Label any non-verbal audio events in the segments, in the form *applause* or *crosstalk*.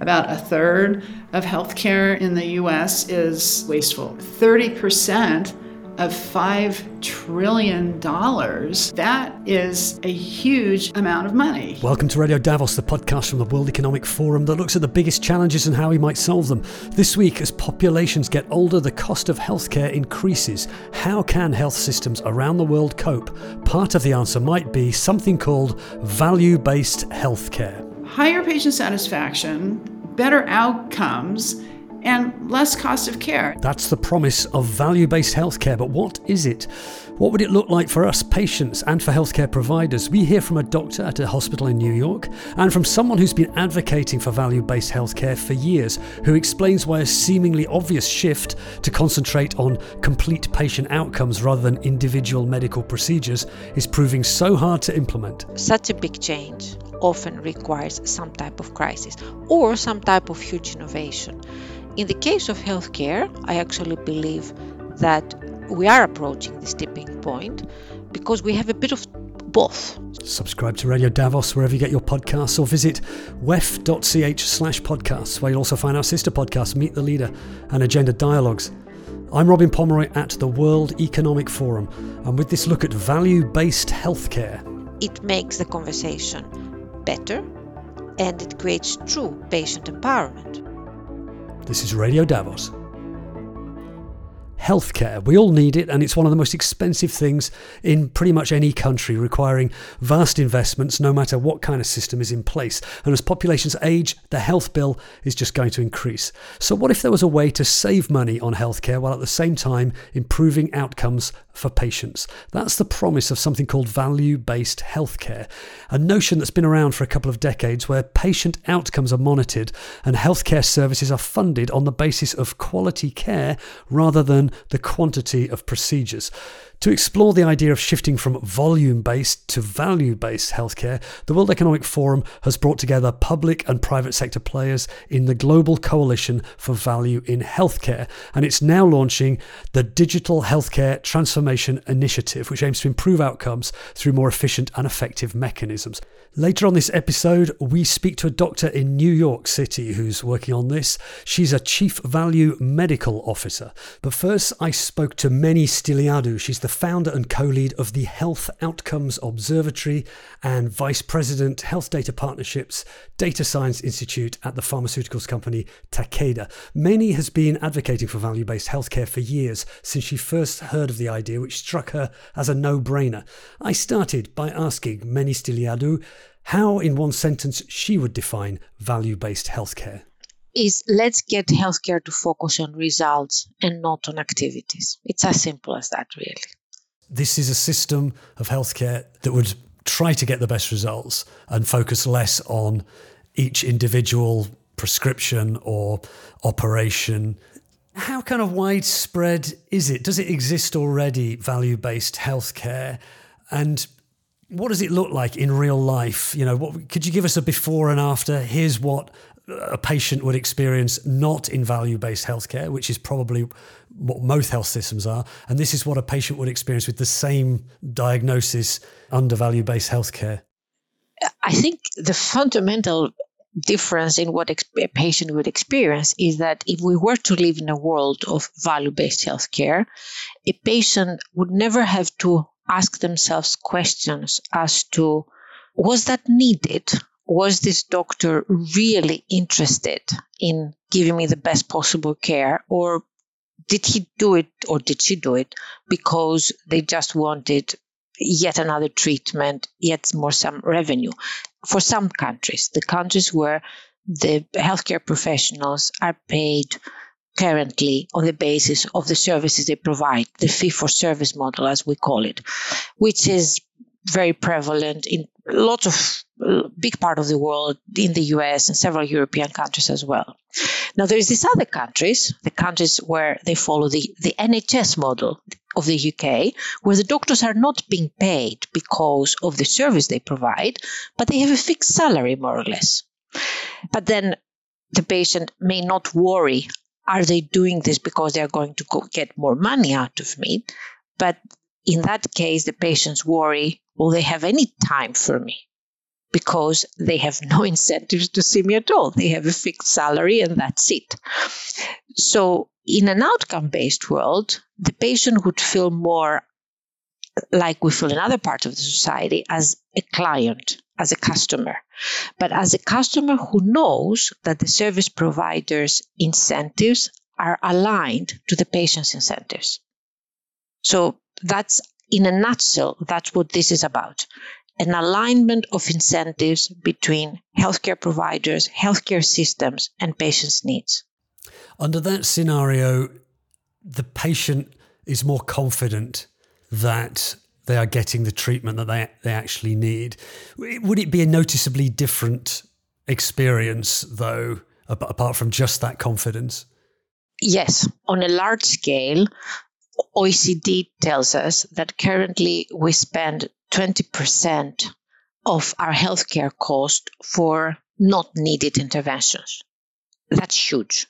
About a third of healthcare in the US is wasteful. 30% of $5 trillion. That is a huge amount of money. Welcome to Radio Davos, the podcast from the World Economic Forum that looks at the biggest challenges and how we might solve them. This week, as populations get older, the cost of healthcare increases. How can health systems around the world cope? Part of the answer might be something called value based healthcare. Higher patient satisfaction, better outcomes and less cost of care. That's the promise of value based healthcare, but what is it? What would it look like for us patients and for healthcare providers? We hear from a doctor at a hospital in New York and from someone who's been advocating for value based healthcare for years, who explains why a seemingly obvious shift to concentrate on complete patient outcomes rather than individual medical procedures is proving so hard to implement. Such a big change often requires some type of crisis or some type of huge innovation. In the case of healthcare, I actually believe that we are approaching this tipping point because we have a bit of both. Subscribe to Radio Davos wherever you get your podcasts or visit wef.ch slash podcasts, where you'll also find our sister podcast, Meet the Leader and Agenda Dialogues. I'm Robin Pomeroy at the World Economic Forum, and with this look at value based healthcare, it makes the conversation better and it creates true patient empowerment. This is Radio Davos healthcare. We all need it, and it's one of the most expensive things in pretty much any country, requiring vast investments no matter what kind of system is in place. And as populations age, the health bill is just going to increase. So, what if there was a way to save money on healthcare while at the same time improving outcomes for patients? That's the promise of something called value based healthcare, a notion that's been around for a couple of decades where patient outcomes are monitored and healthcare services are funded on the basis of quality care rather than the quantity of procedures. To explore the idea of shifting from volume based to value based healthcare, the World Economic Forum has brought together public and private sector players in the Global Coalition for Value in Healthcare. And it's now launching the Digital Healthcare Transformation Initiative, which aims to improve outcomes through more efficient and effective mechanisms. Later on this episode, we speak to a doctor in New York City who's working on this. She's a Chief Value Medical Officer. But first, I spoke to Meni Styliadou. She's the founder and co lead of the Health Outcomes Observatory and Vice President, Health Data Partnerships, Data Science Institute at the pharmaceuticals company Takeda. Meni has been advocating for value based healthcare for years since she first heard of the idea, which struck her as a no brainer. I started by asking Meni Styliadou how, in one sentence, she would define value based healthcare is let's get healthcare to focus on results and not on activities. It's as simple as that, really. This is a system of healthcare that would try to get the best results and focus less on each individual prescription or operation. How kind of widespread is it? Does it exist already, value based healthcare? And what does it look like in real life? You know, what could you give us a before and after? Here's what a patient would experience not in value based healthcare, which is probably what most health systems are. And this is what a patient would experience with the same diagnosis under value based healthcare. I think the fundamental difference in what a patient would experience is that if we were to live in a world of value based healthcare, a patient would never have to ask themselves questions as to was that needed? Was this doctor really interested in giving me the best possible care? Or did he do it or did she do it because they just wanted yet another treatment, yet more some revenue? For some countries, the countries where the healthcare professionals are paid currently on the basis of the services they provide, the fee for service model, as we call it, which is very prevalent in lots of big part of the world, in the US and several European countries as well. Now there's these other countries, the countries where they follow the, the NHS model of the UK, where the doctors are not being paid because of the service they provide, but they have a fixed salary more or less. But then the patient may not worry are they doing this because they're going to get more money out of me? But in that case, the patients worry will they have any time for me? because they have no *laughs* incentives to see me at all. They have a fixed salary and that's it. So, in an outcome based world, the patient would feel more like we feel in other parts of the society as a client, as a customer. But as a customer who knows that the service provider's incentives are aligned to the patient's incentives. So that's in a nutshell, that's what this is about an alignment of incentives between healthcare providers, healthcare systems, and patients' needs. Under that scenario, the patient is more confident that they are getting the treatment that they, they actually need. Would it be a noticeably different experience, though, apart from just that confidence? Yes. On a large scale, OECD tells us that currently we spend 20% of our healthcare cost for not needed interventions. That's huge.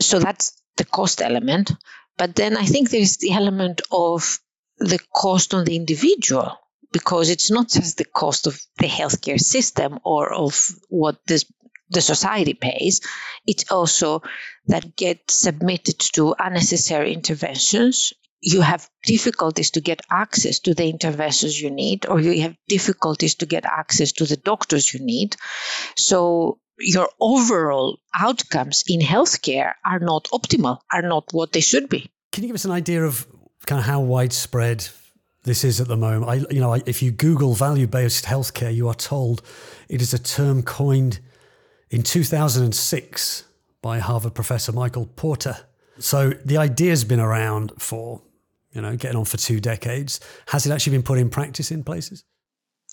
So that's the cost element. But then I think there's the element of the cost on the individual because it's not just the cost of the healthcare system or of what this, the society pays. It's also that get submitted to unnecessary interventions you have difficulties to get access to the interventions you need, or you have difficulties to get access to the doctors you need. So your overall outcomes in healthcare are not optimal, are not what they should be. Can you give us an idea of kind of how widespread this is at the moment? I, you know, if you Google value-based healthcare, you are told it is a term coined in 2006 by Harvard professor Michael Porter. So the idea has been around for you know, getting on for two decades. Has it actually been put in practice in places?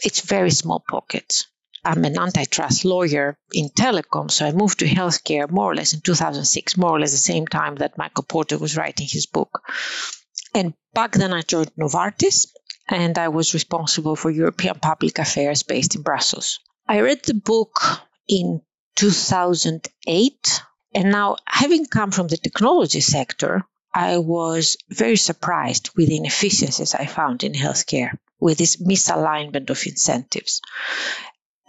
It's very small pockets. I'm an antitrust lawyer in telecom, so I moved to healthcare more or less in 2006, more or less the same time that Michael Porter was writing his book. And back then I joined Novartis and I was responsible for European public affairs based in Brussels. I read the book in 2008 and now having come from the technology sector, I was very surprised with the inefficiencies I found in healthcare with this misalignment of incentives.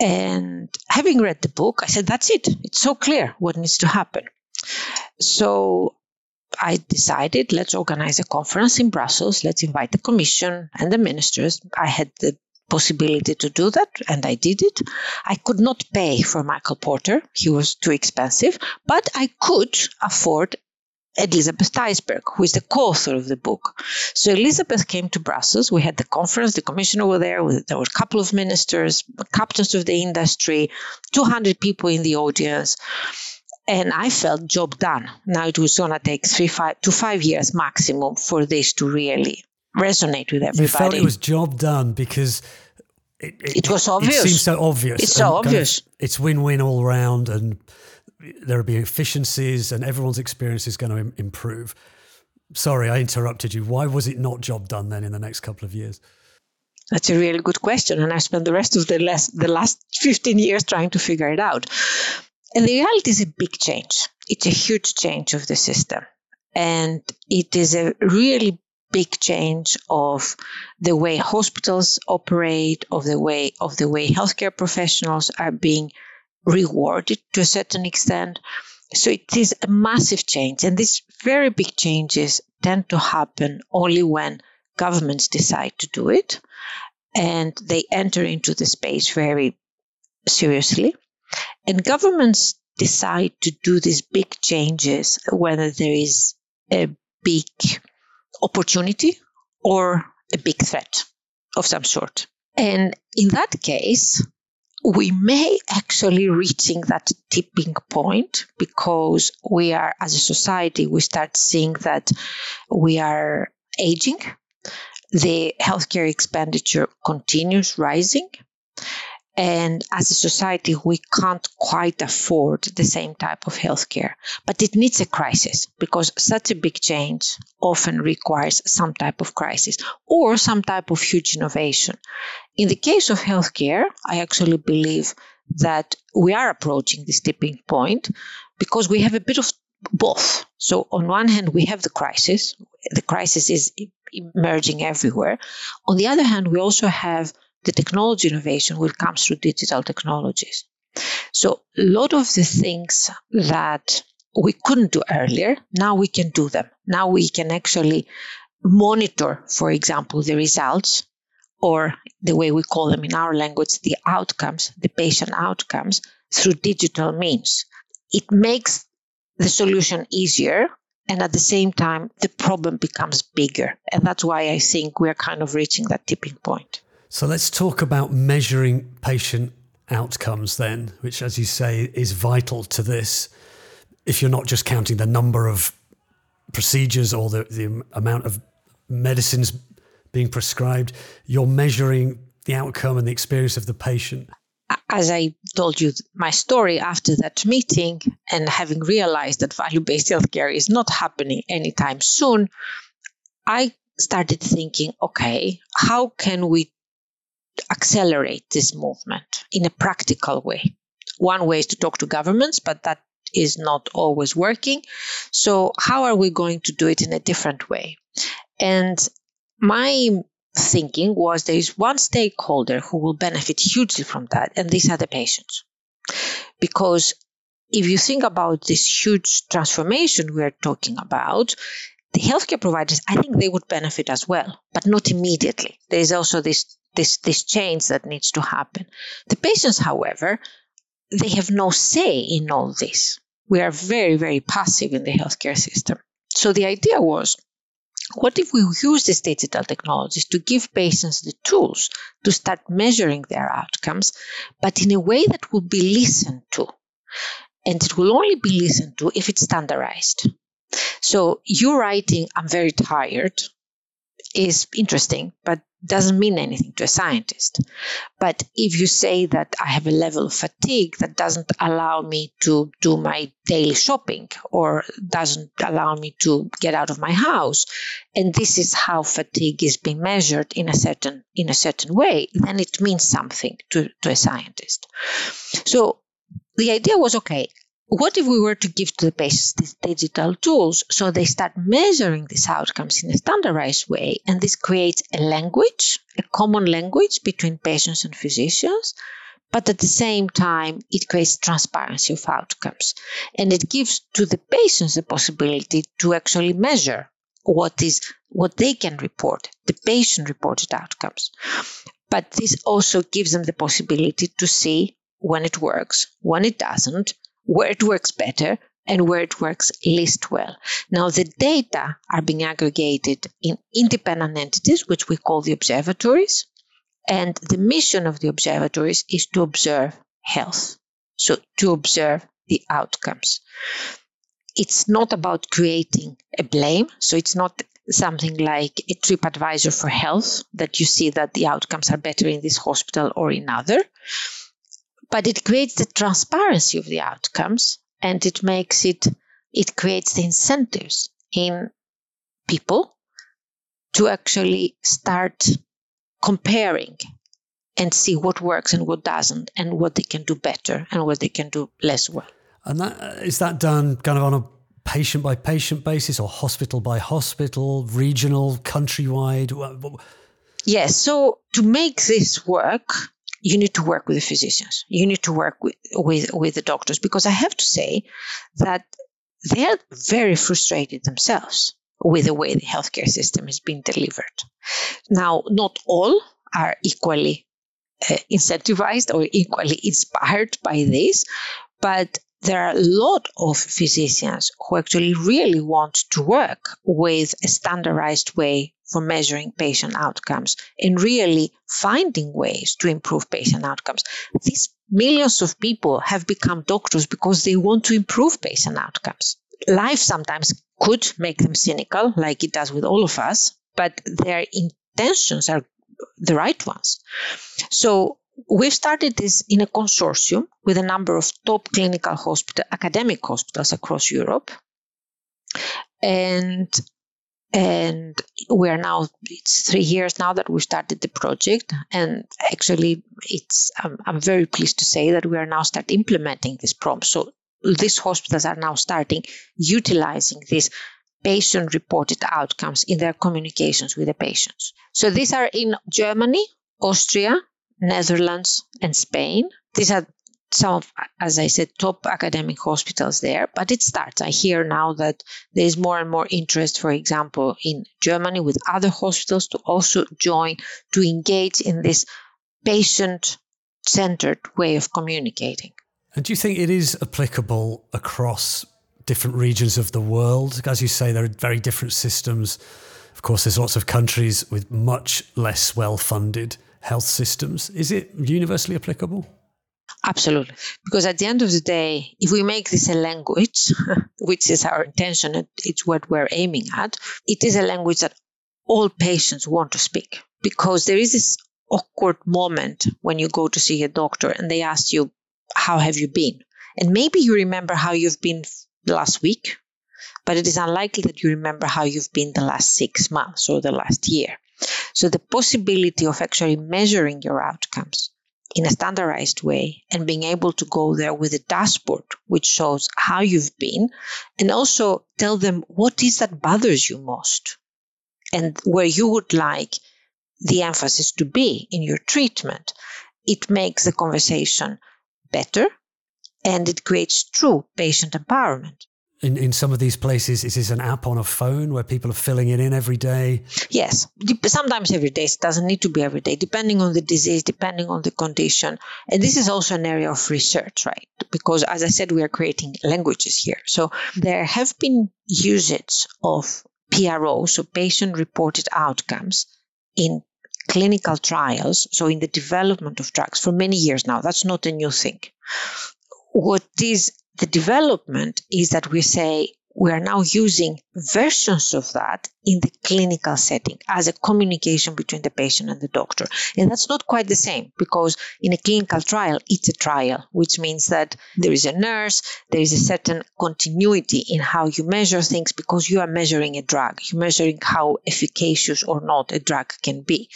And having read the book, I said, that's it. It's so clear what needs to happen. So I decided, let's organize a conference in Brussels. Let's invite the commission and the ministers. I had the possibility to do that, and I did it. I could not pay for Michael Porter, he was too expensive, but I could afford Elizabeth Teisberg, who is the co-author of the book. So Elizabeth came to Brussels. We had the conference. The commissioner were there. There were a couple of ministers, captains of the industry, 200 people in the audience. And I felt job done. Now it was going to take three five, to five years maximum for this to really resonate with everybody. You felt it was job done because it, it, it was obvious. It seems so obvious. It's so obvious. Kind of, it's win-win all round and there will be efficiencies and everyone's experience is going to Im- improve. Sorry, I interrupted you. Why was it not job done then in the next couple of years? That's a really good question, and I spent the rest of the last the last fifteen years trying to figure it out. And the reality is a big change. It's a huge change of the system, and it is a really big change of the way hospitals operate, of the way of the way healthcare professionals are being rewarded to a certain extent. So it is a massive change. And these very big changes tend to happen only when governments decide to do it and they enter into the space very seriously. And governments decide to do these big changes whether there is a big opportunity or a big threat of some sort. And in that case, we may actually reaching that tipping point because we are as a society we start seeing that we are aging the healthcare expenditure continues rising and as a society, we can't quite afford the same type of healthcare. But it needs a crisis because such a big change often requires some type of crisis or some type of huge innovation. In the case of healthcare, I actually believe that we are approaching this tipping point because we have a bit of both. So, on one hand, we have the crisis, the crisis is emerging everywhere. On the other hand, we also have the technology innovation will come through digital technologies. So a lot of the things that we couldn't do earlier, now we can do them. Now we can actually monitor, for example, the results or the way we call them in our language, the outcomes, the patient outcomes through digital means. It makes the solution easier and at the same time the problem becomes bigger and that's why i think we're kind of reaching that tipping point so let's talk about measuring patient outcomes then which as you say is vital to this. If you're not just counting the number of procedures or the, the amount of medicines being prescribed you're measuring the outcome and the experience of the patient. As I told you my story after that meeting and having realized that value based healthcare is not happening anytime soon, I started thinking okay, how can we accelerate this movement in a practical way? One way is to talk to governments, but that is not always working. So, how are we going to do it in a different way? And my thinking was there is one stakeholder who will benefit hugely from that, and these are the patients. Because if you think about this huge transformation we're talking about, the healthcare providers, I think they would benefit as well, but not immediately. There is also this this this change that needs to happen. The patients, however, they have no say in all this. We are very, very passive in the healthcare system. So the idea was what if we use these digital technologies to give patients the tools to start measuring their outcomes, but in a way that will be listened to? And it will only be listened to if it's standardized. So you writing, I'm very tired, is interesting, but doesn't mean anything to a scientist. But if you say that I have a level of fatigue that doesn't allow me to do my daily shopping or doesn't allow me to get out of my house, and this is how fatigue is being measured in a certain in a certain way, then it means something to, to a scientist. So the idea was okay, what if we were to give to the patients these digital tools so they start measuring these outcomes in a standardized way? And this creates a language, a common language between patients and physicians. But at the same time, it creates transparency of outcomes. And it gives to the patients the possibility to actually measure what is what they can report, the patient reported outcomes. But this also gives them the possibility to see when it works, when it doesn't, where it works better and where it works least well. Now, the data are being aggregated in independent entities, which we call the observatories. And the mission of the observatories is to observe health, so to observe the outcomes. It's not about creating a blame, so it's not something like a trip advisor for health that you see that the outcomes are better in this hospital or in other but it creates the transparency of the outcomes and it makes it it creates the incentives in people to actually start comparing and see what works and what doesn't and what they can do better and what they can do less well. And that is that done kind of on a patient by patient basis or hospital by hospital regional countrywide? Yes so to make this work you need to work with the physicians. You need to work with, with, with the doctors because I have to say that they're very frustrated themselves with the way the healthcare system is being delivered. Now, not all are equally uh, incentivized or equally inspired by this, but there are a lot of physicians who actually really want to work with a standardized way for measuring patient outcomes and really finding ways to improve patient outcomes. These millions of people have become doctors because they want to improve patient outcomes. Life sometimes could make them cynical, like it does with all of us, but their intentions are the right ones. So we've started this in a consortium with a number of top clinical hospital, academic hospitals across Europe. And and we are now it's three years now that we started the project. And actually it's I'm, I'm very pleased to say that we are now start implementing this prompt. So these hospitals are now starting utilizing these patient reported outcomes in their communications with the patients. So these are in germany austria Netherlands, and Spain. These are some of, as I said, top academic hospitals there, but it starts. I hear now that there is more and more interest, for example, in Germany with other hospitals to also join to engage in this patient centered way of communicating. And do you think it is applicable across different regions of the world? As you say, there are very different systems. Of course, there's lots of countries with much less well funded health systems. Is it universally applicable? Absolutely. Because at the end of the day, if we make this a language, *laughs* which is our intention, it's what we're aiming at, it is a language that all patients want to speak. Because there is this awkward moment when you go to see a doctor and they ask you, How have you been? And maybe you remember how you've been last week, but it is unlikely that you remember how you've been the last six months or the last year. So the possibility of actually measuring your outcomes in a standardized way and being able to go there with a dashboard which shows how you've been and also tell them what is that bothers you most and where you would like the emphasis to be in your treatment. It makes the conversation better and it creates true patient empowerment in, in some of these places, is this an app on a phone where people are filling it in every day? Yes, sometimes every day. It doesn't need to be every day, depending on the disease, depending on the condition. And this is also an area of research, right? Because as I said, we are creating languages here. So there have been usage of PRO, so patient reported outcomes, in clinical trials, so in the development of drugs for many years now. That's not a new thing. What is the development is that we say we are now using versions of that in the clinical setting as a communication between the patient and the doctor. And that's not quite the same because in a clinical trial, it's a trial, which means that there is a nurse, there is a certain continuity in how you measure things because you are measuring a drug. You're measuring how efficacious or not a drug can be.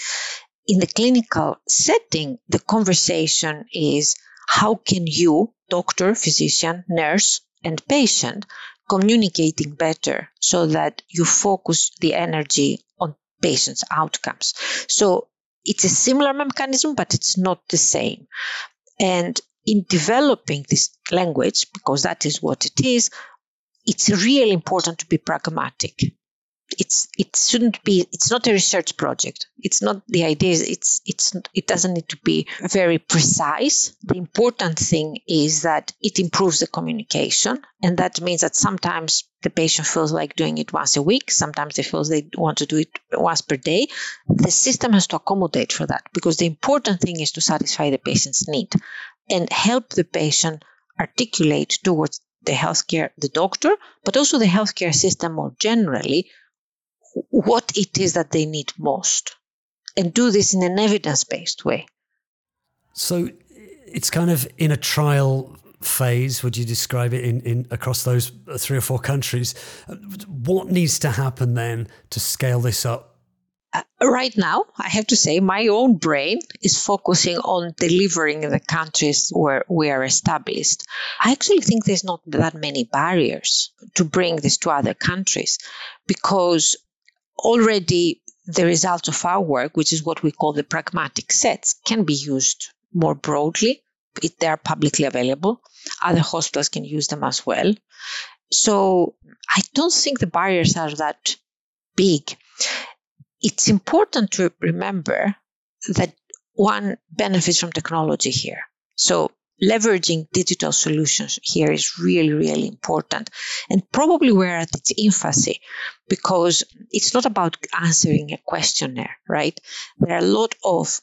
In the clinical setting, the conversation is how can you, doctor, physician, nurse, and patient, communicating better so that you focus the energy on patients' outcomes. So it's a similar mechanism, but it's not the same. And in developing this language, because that is what it is, it's really important to be pragmatic it's it shouldn't be it's not a research project. It's not the idea it's it's it doesn't need to be very precise. The important thing is that it improves the communication and that means that sometimes the patient feels like doing it once a week sometimes they feel they want to do it once per day. The system has to accommodate for that because the important thing is to satisfy the patient's need and help the patient articulate towards the healthcare, the doctor, but also the healthcare system more generally, what it is that they need most and do this in an evidence based way. So it's kind of in a trial phase would you describe it in, in across those three or four countries? What needs to happen then to scale this up? Uh, right now i have to say my own brain is focusing on delivering in the countries where we are established. I actually think there's not that many barriers to bring this to other countries because already the results of our work, which is what we call the pragmatic sets, can be used more broadly. If they are publicly available. Other hospitals can use them as well. So I don't think the barriers are that big. It's important to remember that one benefits from technology here. So leveraging digital solutions here is really, really important. And probably we're at its infancy because it's not about answering a questionnaire, right? There are a lot of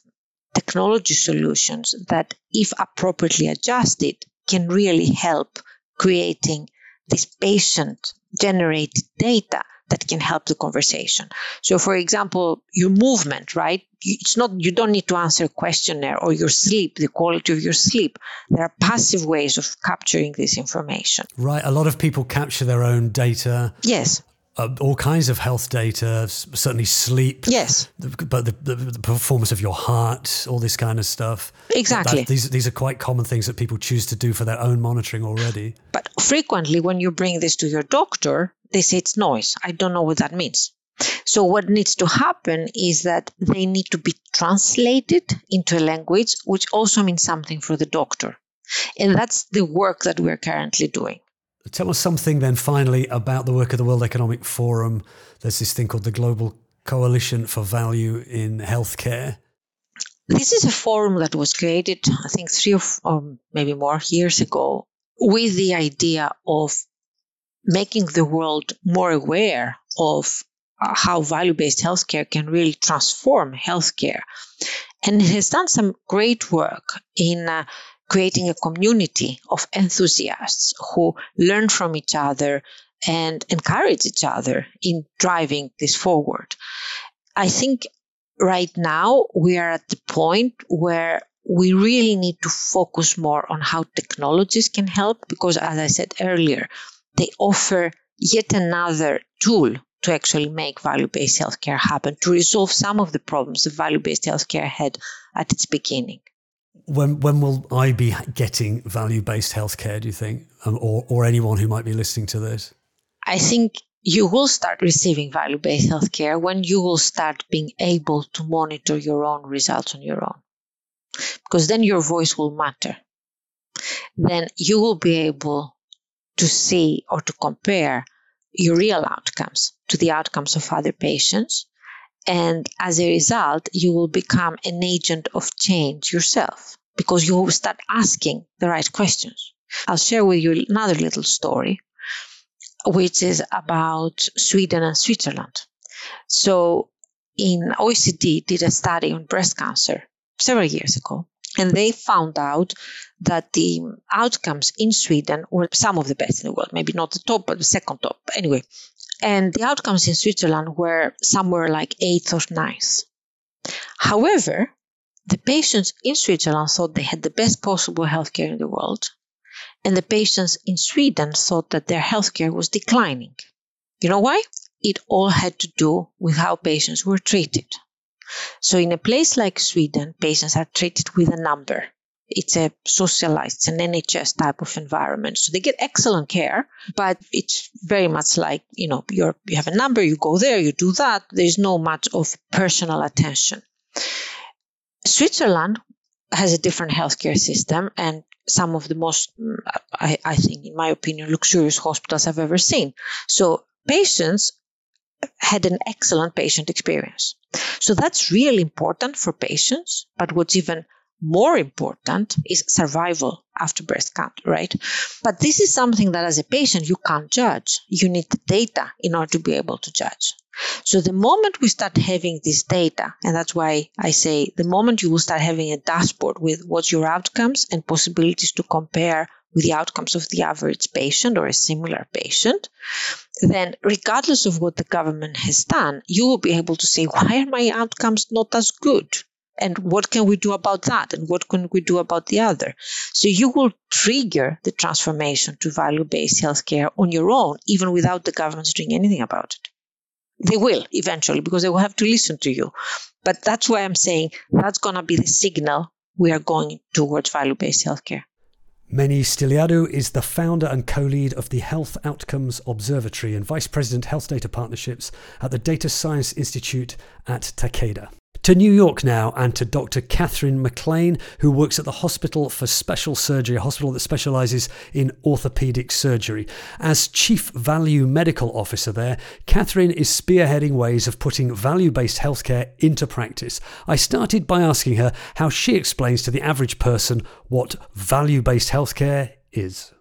technology solutions that, if appropriately adjusted, can really help creating this patient generated data that can help the conversation. So, for example, your movement, right? It's not, you don't need to answer a questionnaire or your sleep, the quality of your sleep. There are passive ways of capturing this information. Right. A lot of people capture their own data. Yes. Uh, all kinds of health data, certainly sleep. Yes. But the, the, the, performance of your heart, all this kind of stuff. Exactly. That, these, these are quite common things that people choose to do for their own monitoring already. But frequently, when you bring this to your doctor, they say it's noise. I don't know what that means. So, what needs to happen is that they need to be translated into a language, which also means something for the doctor. And that's the work that we're currently doing. Tell us something then, finally, about the work of the World Economic Forum. There's this thing called the Global Coalition for Value in Healthcare. This is a forum that was created, I think, three or, or maybe more years ago, with the idea of making the world more aware of uh, how value based healthcare can really transform healthcare. And it has done some great work in uh, creating a community of enthusiasts who learn from each other and encourage each other in driving this forward. I think right now we are at the point where we really need to focus more on how technologies can help because, as I said earlier, they offer yet another tool to actually make value based healthcare happen, to resolve some of the problems that value based healthcare had at its beginning. When, when will I be getting value based healthcare, do you think? Um, or, or anyone who might be listening to this? I think you will start receiving value based healthcare when you will start being able to monitor your own results on your own. Because then your voice will matter. Then you will be able to see or to compare your real outcomes to the outcomes of other patients. And as a result, you will become an agent of change yourself because you will start asking the right questions. I'll share with you another little story, which is about Sweden and Switzerland. So, in OECD did a study on breast cancer several years ago, and they found out that the outcomes in Sweden were some of the best in the world, maybe not the top, but the second top. Anyway, and the outcomes in Switzerland were somewhere like eighth or ninth. However, the patients in Switzerland thought they had the best possible healthcare in the world, and the patients in Sweden thought that their healthcare was declining. You know why? It all had to do with how patients were treated. So, in a place like Sweden, patients are treated with a number. It's a socialized, it's an NHS type of environment. So they get excellent care, but it's very much like, you know, you're, you have a number, you go there, you do that. There's no much of personal attention. Switzerland has a different healthcare system and some of the most, mm, I, I think, in my opinion, luxurious hospitals I've ever seen. So patients had an excellent patient experience. So that's really important for patients. But what's even more important is survival after breast cancer, right? But this is something that as a patient you can't judge. You need data in order to be able to judge. So the moment we start having this data, and that's why I say the moment you will start having a dashboard with what's your outcomes and possibilities to compare with the outcomes of the average patient or a similar patient, then regardless of what the government has done, you will be able to say, why are my outcomes not as good? And what can we do about that and what can we do about the other? So you will trigger the transformation to value-based healthcare on your own even without the governments doing anything about it. They will eventually because they will have to listen to you. But that's why i'm saying that's going to be the signal we are going towards value-based healthcare. Meni Styliadou is the founder and co lead of the Health Outcomes Observatory and Vice President Health Data Partnerships at the Data Science Institute at Takeda. To New York now, and to Dr. Catherine MacLean, who works at the Hospital for Special Surgery, a hospital that specialises in orthopaedic surgery. As Chief Value Medical Officer there, Catherine is spearheading ways of putting value based healthcare into practice. I started by asking her how she explains to the average person what value based healthcare is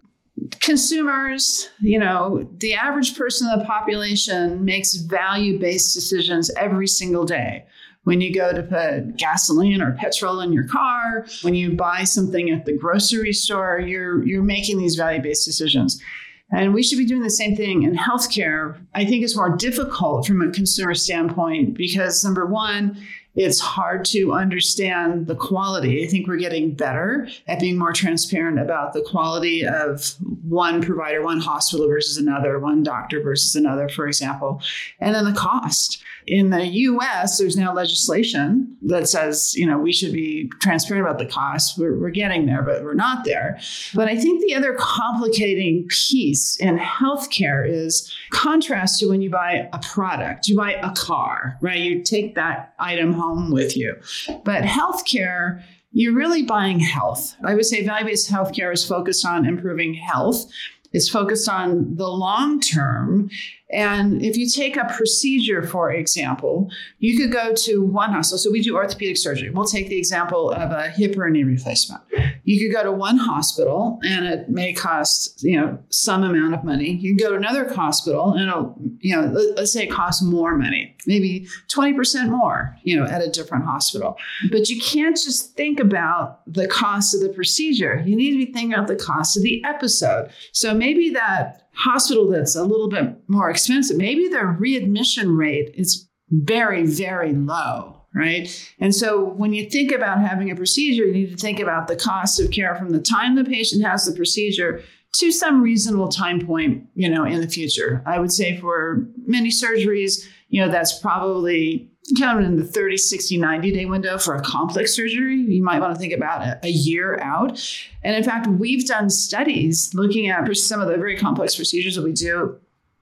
consumers, you know, the average person in the population makes value based decisions every single day when you go to put gasoline or petrol in your car, when you buy something at the grocery store, you're you're making these value-based decisions. And we should be doing the same thing in healthcare. I think it's more difficult from a consumer standpoint because number one, It's hard to understand the quality. I think we're getting better at being more transparent about the quality of one provider, one hospital versus another, one doctor versus another, for example, and then the cost. In the US, there's now legislation that says, you know, we should be transparent about the cost. We're, we're getting there, but we're not there. But I think the other complicating piece in healthcare is contrast to when you buy a product, you buy a car, right? You take that item home with you. But healthcare, you're really buying health. I would say value based healthcare is focused on improving health. It's focused on the long term and if you take a procedure, for example, you could go to one hospital. So we do orthopedic surgery. We'll take the example of a hip or a knee replacement. You could go to one hospital and it may cost, you know, some amount of money. You can go to another hospital and it'll, you know, let's say it costs more money, maybe 20% more, you know, at a different hospital. But you can't just think about the cost of the procedure. You need to be thinking about the cost of the episode. So maybe that hospital that's a little bit more expensive, maybe their readmission rate is very, very low, right? And so when you think about having a procedure, you need to think about the cost of care from the time the patient has the procedure to some reasonable time point, you know, in the future. I would say for many surgeries, you know, that's probably kind of in the 30, 60, 90 day window for a complex surgery. You might want to think about a, a year out. And in fact, we've done studies looking at some of the very complex procedures that we do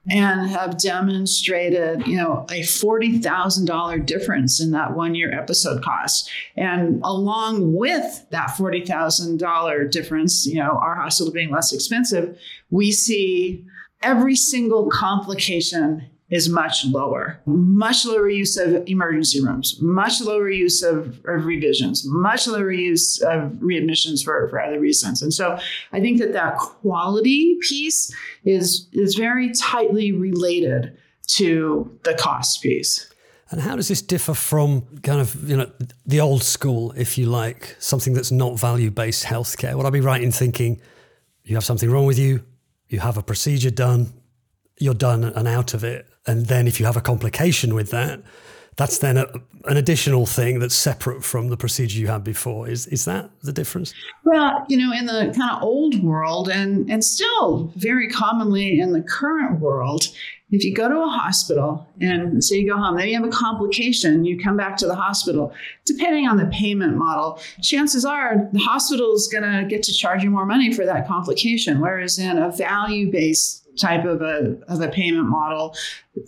and have demonstrated, you know, a $40,000 difference in that one year episode cost. And along with that $40,000 difference, you know, our hospital being less expensive, we see every single complication is much lower. Much lower use of emergency rooms, much lower use of, of revisions, much lower use of readmissions for, for other reasons. And so I think that that quality piece is, is very tightly related to the cost piece. And how does this differ from kind of, you know, the old school, if you like, something that's not value based healthcare? Would I be right in thinking you have something wrong with you, you have a procedure done, you're done and out of it? And then if you have a complication with that, that's then a, an additional thing that's separate from the procedure you had before. Is is that the difference? Well, you know, in the kind of old world, and and still very commonly in the current world, if you go to a hospital and say you go home, then you have a complication, you come back to the hospital. Depending on the payment model, chances are the hospital is going to get to charge you more money for that complication. Whereas in a value based type of a, of a payment model,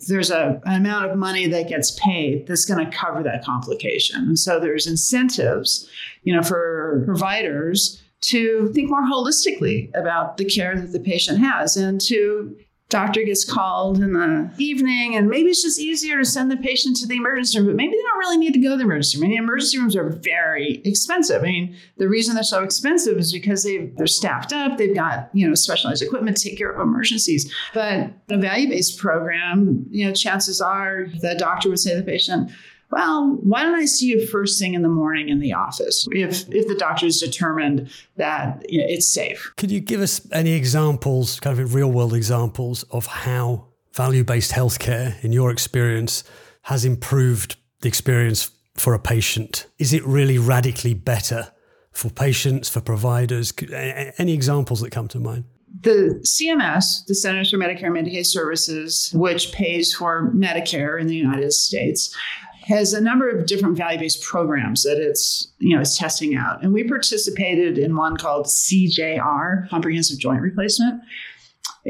there's a, an amount of money that gets paid that's going to cover that complication. And so there's incentives, you know, for providers to think more holistically about the care that the patient has and to doctor gets called in the evening and maybe it's just easier to send the patient to the emergency room but maybe they don't really need to go to the emergency room. I mean, emergency rooms are very expensive. I mean the reason they're so expensive is because they they're staffed up they've got you know specialized equipment to take care of emergencies. But a value-based program you know chances are the doctor would say to the patient well, why don't I see you first thing in the morning in the office if if the doctor is determined that you know, it's safe? Could you give us any examples, kind of real world examples of how value based healthcare, in your experience, has improved the experience for a patient? Is it really radically better for patients, for providers? Any examples that come to mind? the CMS, the Centers for Medicare and Medicaid Services, which pays for Medicare in the United States, has a number of different value-based programs that it's you know is testing out. And we participated in one called CJR comprehensive joint replacement.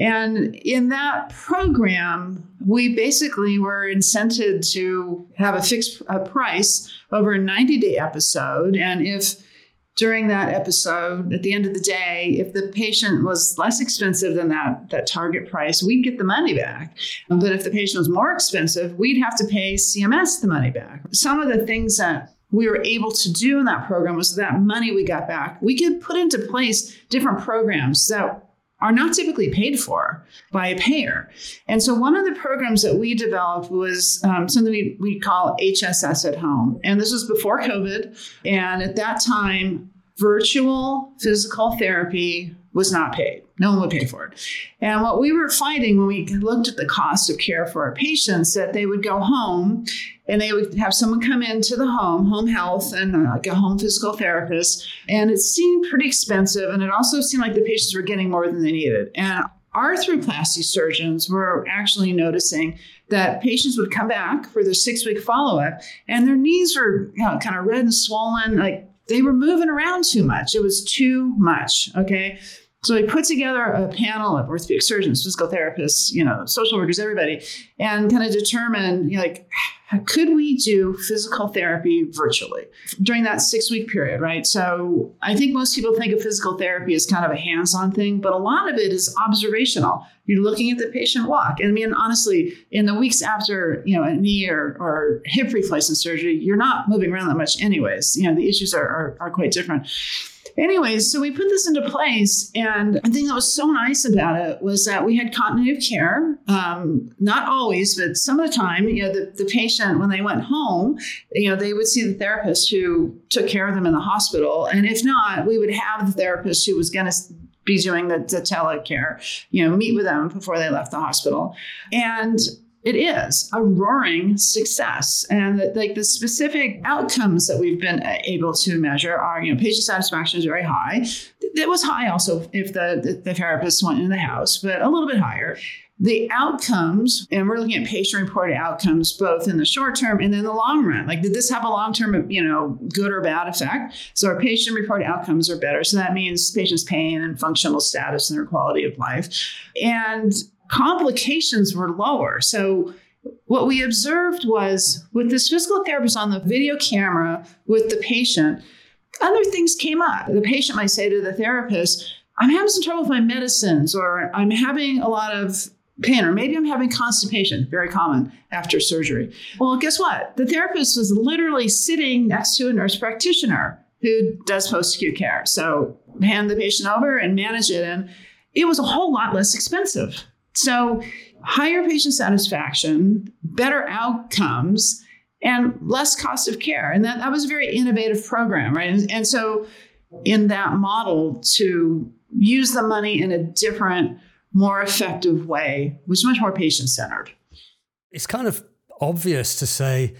And in that program we basically were incented to have a fixed a price over a 90 day episode. And if during that episode, at the end of the day, if the patient was less expensive than that, that target price, we'd get the money back. But if the patient was more expensive, we'd have to pay CMS the money back. Some of the things that we were able to do in that program was that money we got back, we could put into place different programs that are not typically paid for by a payer. And so one of the programs that we developed was um, something we, we call HSS at home. And this was before COVID. And at that time, virtual physical therapy was not paid. No one would pay for it. And what we were finding when we looked at the cost of care for our patients, that they would go home and they would have someone come into the home, home health, and uh, like a home physical therapist. And it seemed pretty expensive. And it also seemed like the patients were getting more than they needed. And arthroplasty surgeons were actually noticing that patients would come back for their six week follow up and their knees were you know, kind of red and swollen, like they were moving around too much. It was too much. Okay. So we put together a panel of orthopedic surgeons, physical therapists, you know, social workers, everybody, and kind of determine, you know, like, could we do physical therapy virtually during that six week period, right? So I think most people think of physical therapy as kind of a hands on thing, but a lot of it is observational. You're looking at the patient walk. And I mean, honestly, in the weeks after, you know, a knee or, or hip replacement surgery, you're not moving around that much anyways. You know, the issues are, are, are quite different. Anyways, so we put this into place, and the thing that was so nice about it was that we had continuity of care. Um, not always, but some of the time, you know, the, the patient when they went home, you know, they would see the therapist who took care of them in the hospital, and if not, we would have the therapist who was going to be doing the, the telecare, you know, meet with them before they left the hospital, and it is a roaring success and the, like the specific outcomes that we've been uh, able to measure are you know patient satisfaction is very high it was high also if the, the, the therapist went in the house but a little bit higher the outcomes, and we're looking at patient reported outcomes both in the short term and in the long run. Like, did this have a long term, you know, good or bad effect? So, our patient reported outcomes are better. So, that means patients' pain and functional status and their quality of life. And complications were lower. So, what we observed was with this physical therapist on the video camera with the patient, other things came up. The patient might say to the therapist, I'm having some trouble with my medicines, or I'm having a lot of pain, or maybe I'm having constipation, very common after surgery. Well, guess what? The therapist was literally sitting next to a nurse practitioner who does post acute care. So hand the patient over and manage it. And it was a whole lot less expensive. So, higher patient satisfaction, better outcomes, and less cost of care. And that, that was a very innovative program, right? And, and so, in that model, to use the money in a different, more effective way was much more patient centered. It's kind of obvious to say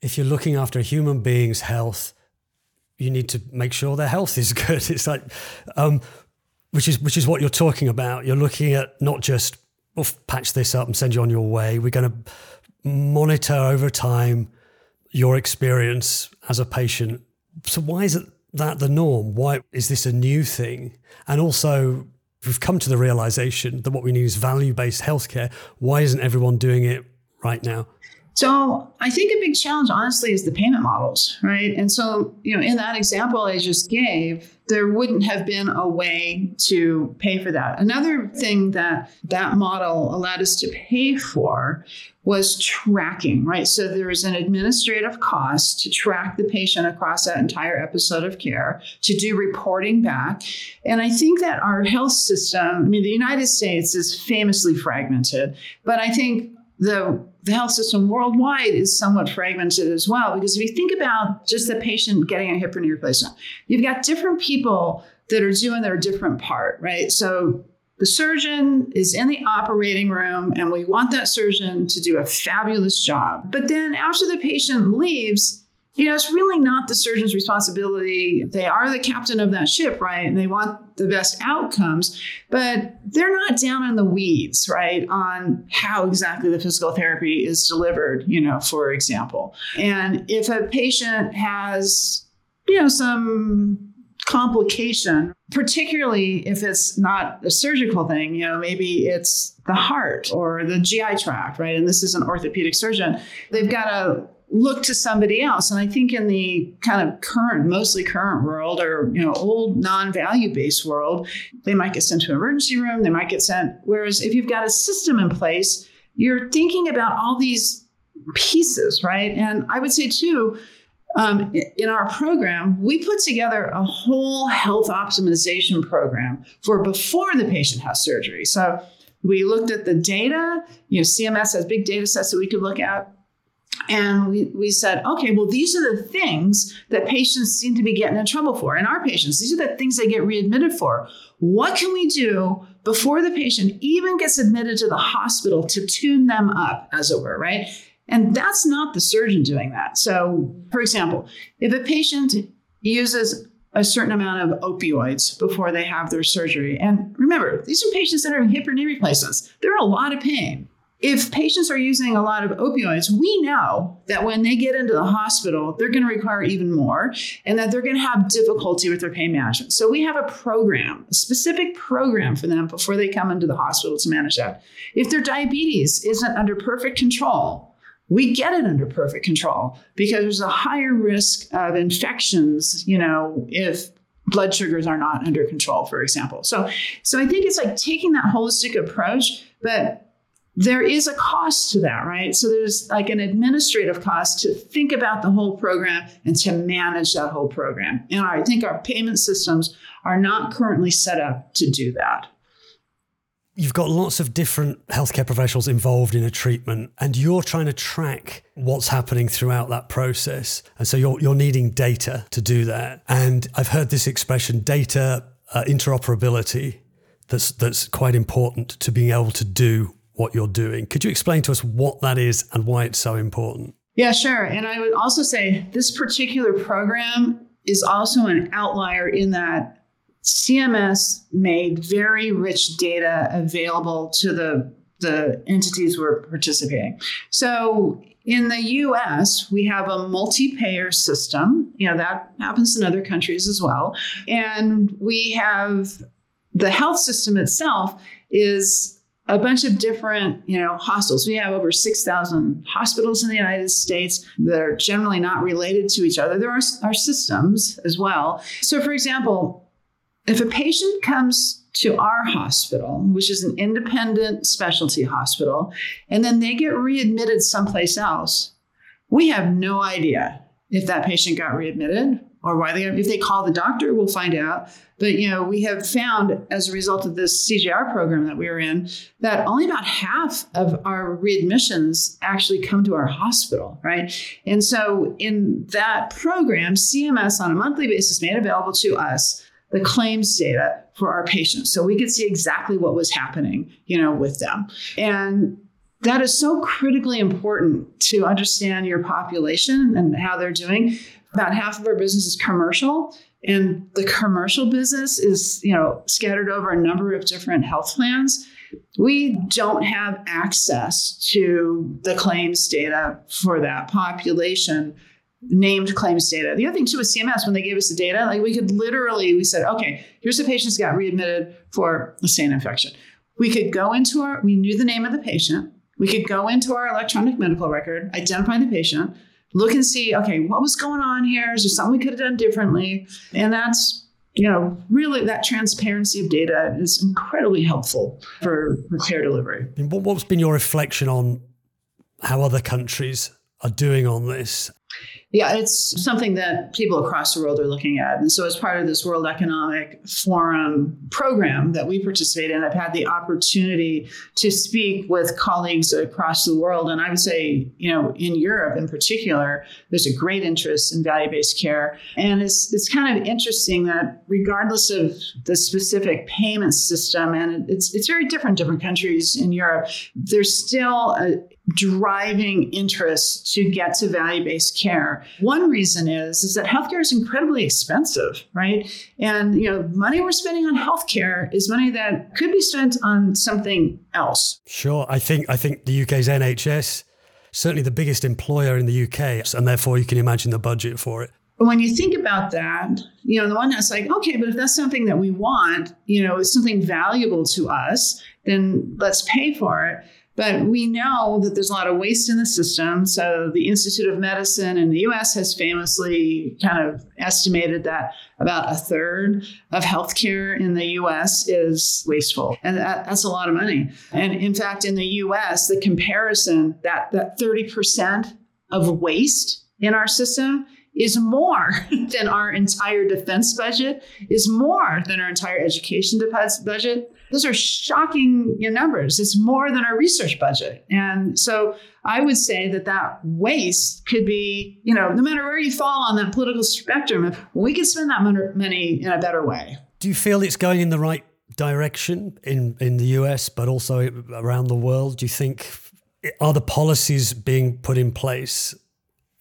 if you're looking after a human being's health, you need to make sure their health is *laughs* good. It's like, um, which is which is what you're talking about. You're looking at not just we'll patch this up and send you on your way. We're going to monitor over time your experience as a patient. So why is it that the norm? Why is this a new thing? And also, we've come to the realization that what we need is value-based healthcare. Why isn't everyone doing it right now? So I think a big challenge, honestly, is the payment models, right? And so, you know, in that example I just gave, there wouldn't have been a way to pay for that. Another thing that that model allowed us to pay for was tracking, right? So there was an administrative cost to track the patient across that entire episode of care, to do reporting back. And I think that our health system, I mean, the United States is famously fragmented, but I think the, the health system worldwide is somewhat fragmented as well. Because if you think about just the patient getting a hip or knee replacement, you've got different people that are doing their different part, right? So the surgeon is in the operating room, and we want that surgeon to do a fabulous job. But then after the patient leaves, you know, it's really not the surgeon's responsibility. They are the captain of that ship, right? And they want the best outcomes, but they're not down in the weeds, right, on how exactly the physical therapy is delivered, you know, for example. And if a patient has, you know, some complication, particularly if it's not a surgical thing, you know, maybe it's the heart or the GI tract, right? And this is an orthopedic surgeon. They've got to look to somebody else. And I think in the kind of current, mostly current world or, you know, old non-value based world, they might get sent to an emergency room, they might get sent. Whereas if you've got a system in place, you're thinking about all these pieces, right? And I would say too, um, in our program, we put together a whole health optimization program for before the patient has surgery. So we looked at the data. You know, CMS has big data sets that we could look at. And we, we said, okay, well, these are the things that patients seem to be getting in trouble for. And our patients, these are the things they get readmitted for. what can we do before the patient even gets admitted to the hospital to tune them up, as it were, right? And that's not the surgeon doing that. So, for example, if a patient uses a certain amount of opioids before they have their surgery, and remember, these are patients that are having hip or knee replacements, they're in a lot of pain. If patients are using a lot of opioids, we know that when they get into the hospital, they're going to require even more and that they're going to have difficulty with their pain management. So we have a program, a specific program for them before they come into the hospital to manage that. If their diabetes isn't under perfect control, we get it under perfect control because there's a higher risk of infections, you know, if blood sugars are not under control, for example. So, so I think it's like taking that holistic approach, but there is a cost to that, right? So there's like an administrative cost to think about the whole program and to manage that whole program. And I think our payment systems are not currently set up to do that you've got lots of different healthcare professionals involved in a treatment and you're trying to track what's happening throughout that process and so you're, you're needing data to do that and i've heard this expression data uh, interoperability that's that's quite important to being able to do what you're doing could you explain to us what that is and why it's so important yeah sure and i would also say this particular program is also an outlier in that CMS made very rich data available to the, the entities who are participating. So in the US, we have a multi payer system. You know, that happens in other countries as well. And we have the health system itself is a bunch of different, you know, hospitals. We have over 6,000 hospitals in the United States that are generally not related to each other. There are, are systems as well. So, for example, if a patient comes to our hospital, which is an independent specialty hospital, and then they get readmitted someplace else, we have no idea if that patient got readmitted or why they if they call the doctor we'll find out but you know we have found as a result of this CJR program that we were in that only about half of our readmissions actually come to our hospital right and so in that program cms on a monthly basis made available to us the claims data for our patients so we could see exactly what was happening, you know, with them. And that is so critically important to understand your population and how they're doing. About half of our business is commercial, and the commercial business is, you know, scattered over a number of different health plans. We don't have access to the claims data for that population named claims data. The other thing too with CMS, when they gave us the data, like we could literally, we said, okay, here's the patient's got readmitted for a same infection. We could go into our, we knew the name of the patient. We could go into our electronic medical record, identify the patient, look and see, okay, what was going on here? Is there something we could have done differently? And that's, you know, really that transparency of data is incredibly helpful for, care delivery. What's been your reflection on how other countries are doing on this? Yeah, it's something that people across the world are looking at. And so, as part of this World Economic Forum program that we participate in, I've had the opportunity to speak with colleagues across the world. And I would say, you know, in Europe in particular, there's a great interest in value based care. And it's, it's kind of interesting that, regardless of the specific payment system, and it's, it's very different different countries in Europe, there's still a driving interest to get to value based care. One reason is is that healthcare is incredibly expensive, right? And you know, money we're spending on healthcare is money that could be spent on something else. Sure, I think I think the UK's NHS certainly the biggest employer in the UK, and therefore you can imagine the budget for it. But when you think about that, you know, the one that's like, okay, but if that's something that we want, you know, it's something valuable to us, then let's pay for it. But we know that there's a lot of waste in the system. So the Institute of Medicine in the US has famously kind of estimated that about a third of healthcare in the US is wasteful. And that, that's a lot of money. And in fact, in the US, the comparison that, that 30% of waste in our system is more *laughs* than our entire defense budget, is more than our entire education budget. Those are shocking you know, numbers. It's more than our research budget. And so I would say that that waste could be, you know, no matter where you fall on that political spectrum, we could spend that money in a better way. Do you feel it's going in the right direction in, in the US, but also around the world? Do you think are the policies being put in place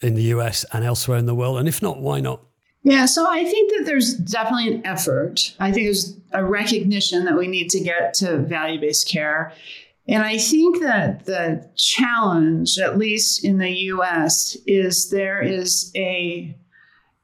in the US and elsewhere in the world? And if not, why not? Yeah, so I think that there's definitely an effort. I think there's a recognition that we need to get to value based care. And I think that the challenge, at least in the US, is there is a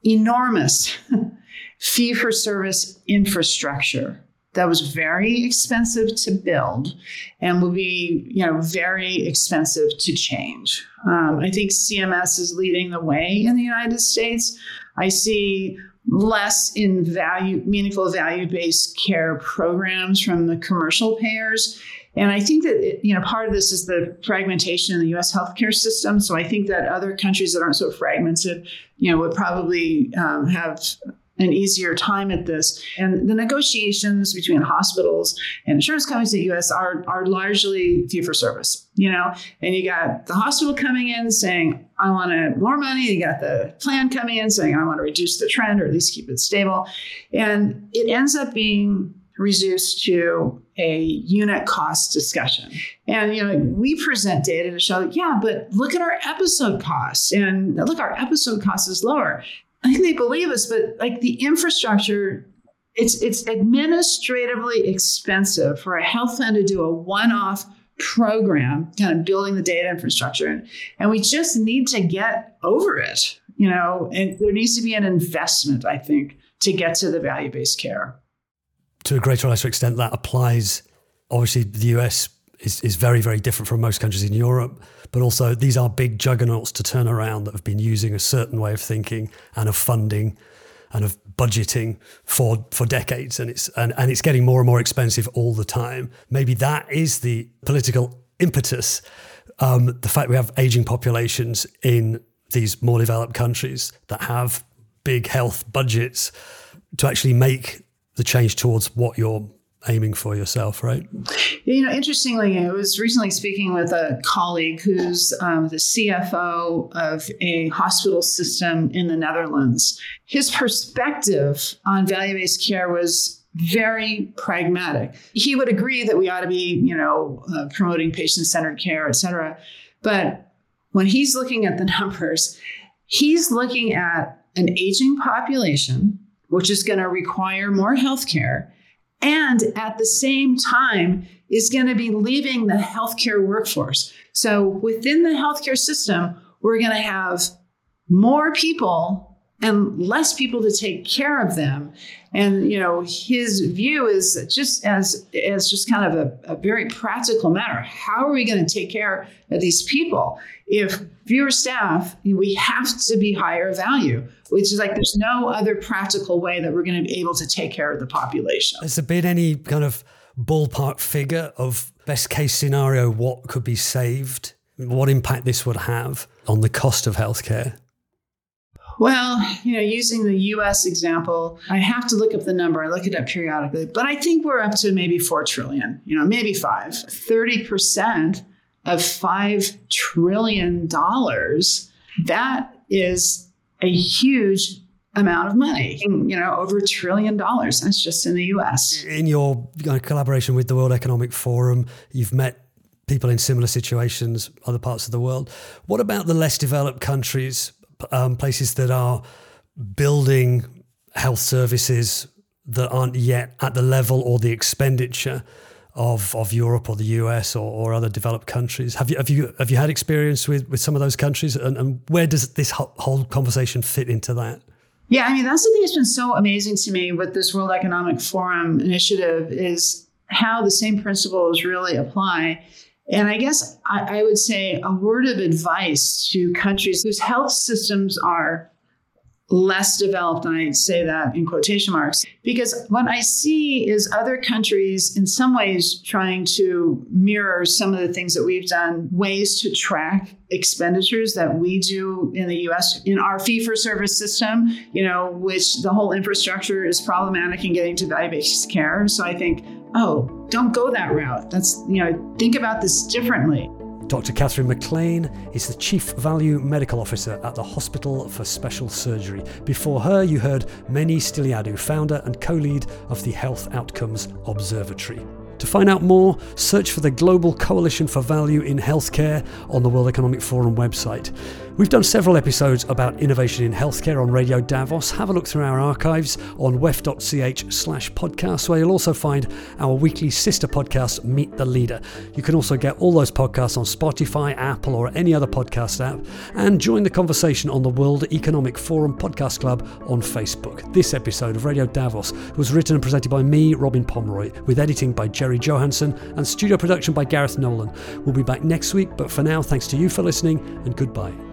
enormous *laughs* fee for service infrastructure that was very expensive to build and will be you know very expensive to change um, i think cms is leading the way in the united states i see less in value meaningful value-based care programs from the commercial payers and I think that you know part of this is the fragmentation in the U.S. healthcare system. So I think that other countries that aren't so fragmented, you know, would probably um, have an easier time at this. And the negotiations between hospitals and insurance companies in the US are, are largely fee for service, you know? And you got the hospital coming in saying, I want more money. You got the plan coming in saying, I want to reduce the trend or at least keep it stable. And it ends up being reduced to a unit cost discussion. And you know, we present data to show, yeah, but look at our episode costs. And look, our episode cost is lower. I think they believe us, but like the infrastructure, it's it's administratively expensive for a health plan to do a one-off program, kind of building the data infrastructure. And we just need to get over it, you know, and there needs to be an investment, I think, to get to the value-based care. To a greater or lesser extent, that applies. Obviously, the US is, is very, very different from most countries in Europe. But also, these are big juggernauts to turn around that have been using a certain way of thinking and of funding and of budgeting for for decades. And it's and, and it's getting more and more expensive all the time. Maybe that is the political impetus. Um, the fact we have aging populations in these more developed countries that have big health budgets to actually make the change towards what you're aiming for yourself, right? You know, interestingly, I was recently speaking with a colleague who's um, the CFO of a hospital system in the Netherlands. His perspective on value based care was very pragmatic. He would agree that we ought to be, you know, uh, promoting patient centered care, et cetera. But when he's looking at the *laughs* numbers, he's looking at an aging population, which is going to require more health care and at the same time is going to be leaving the healthcare workforce. So within the healthcare system, we're going to have more people and less people to take care of them. And you know, his view is just as as just kind of a, a very practical matter. How are we going to take care of these people? If fewer staff, we have to be higher value, which is like there's no other practical way that we're going to be able to take care of the population. Has there been any kind of ballpark figure of best case scenario what could be saved? What impact this would have on the cost of healthcare? Well, you know, using the US example, I have to look up the number. I look it up periodically, but I think we're up to maybe 4 trillion, you know, maybe 5. 30% of 5 trillion dollars, that is a huge amount of money, you know, over a trillion dollars. That's just in the US. In your uh, collaboration with the World Economic Forum, you've met people in similar situations, other parts of the world. What about the less developed countries um, places that are building health services that aren't yet at the level or the expenditure of of Europe or the US or, or other developed countries. Have you have you have you had experience with with some of those countries, and, and where does this whole conversation fit into that? Yeah, I mean that's the thing that's been so amazing to me with this World Economic Forum initiative is how the same principles really apply and I guess I, I, would say a word of advice to countries whose health systems are less developed, and I say that in quotation marks, because what I see is other countries in some ways trying to mirror some of the things that we've done, ways to track expenditures that we do in the US in our fee for service system, you know, which the whole infrastructure is problematic in getting to value based care. So I think oh, don't go that route. That's, you know, think about this differently. Dr. Catherine MacLean is the Chief Value Medical Officer at the Hospital for Special Surgery. Before her, you heard Meni Styliadou, founder and co lead of the Health Outcomes Observatory. To find out more, search for the Global Coalition for Value in Healthcare on the World Economic Forum website. We've done several episodes about innovation in healthcare on Radio Davos. Have a look through our archives on wef.ch slash podcasts, where you'll also find our weekly sister podcast, Meet the Leader. You can also get all those podcasts on Spotify, Apple, or any other podcast app, and join the conversation on the World Economic Forum Podcast Club on Facebook. This episode of Radio Davos was written and presented by me, Robin Pomeroy, with editing by Jerry Johansson and studio production by Gareth Nolan. We'll be back next week, but for now, thanks to you for listening and goodbye.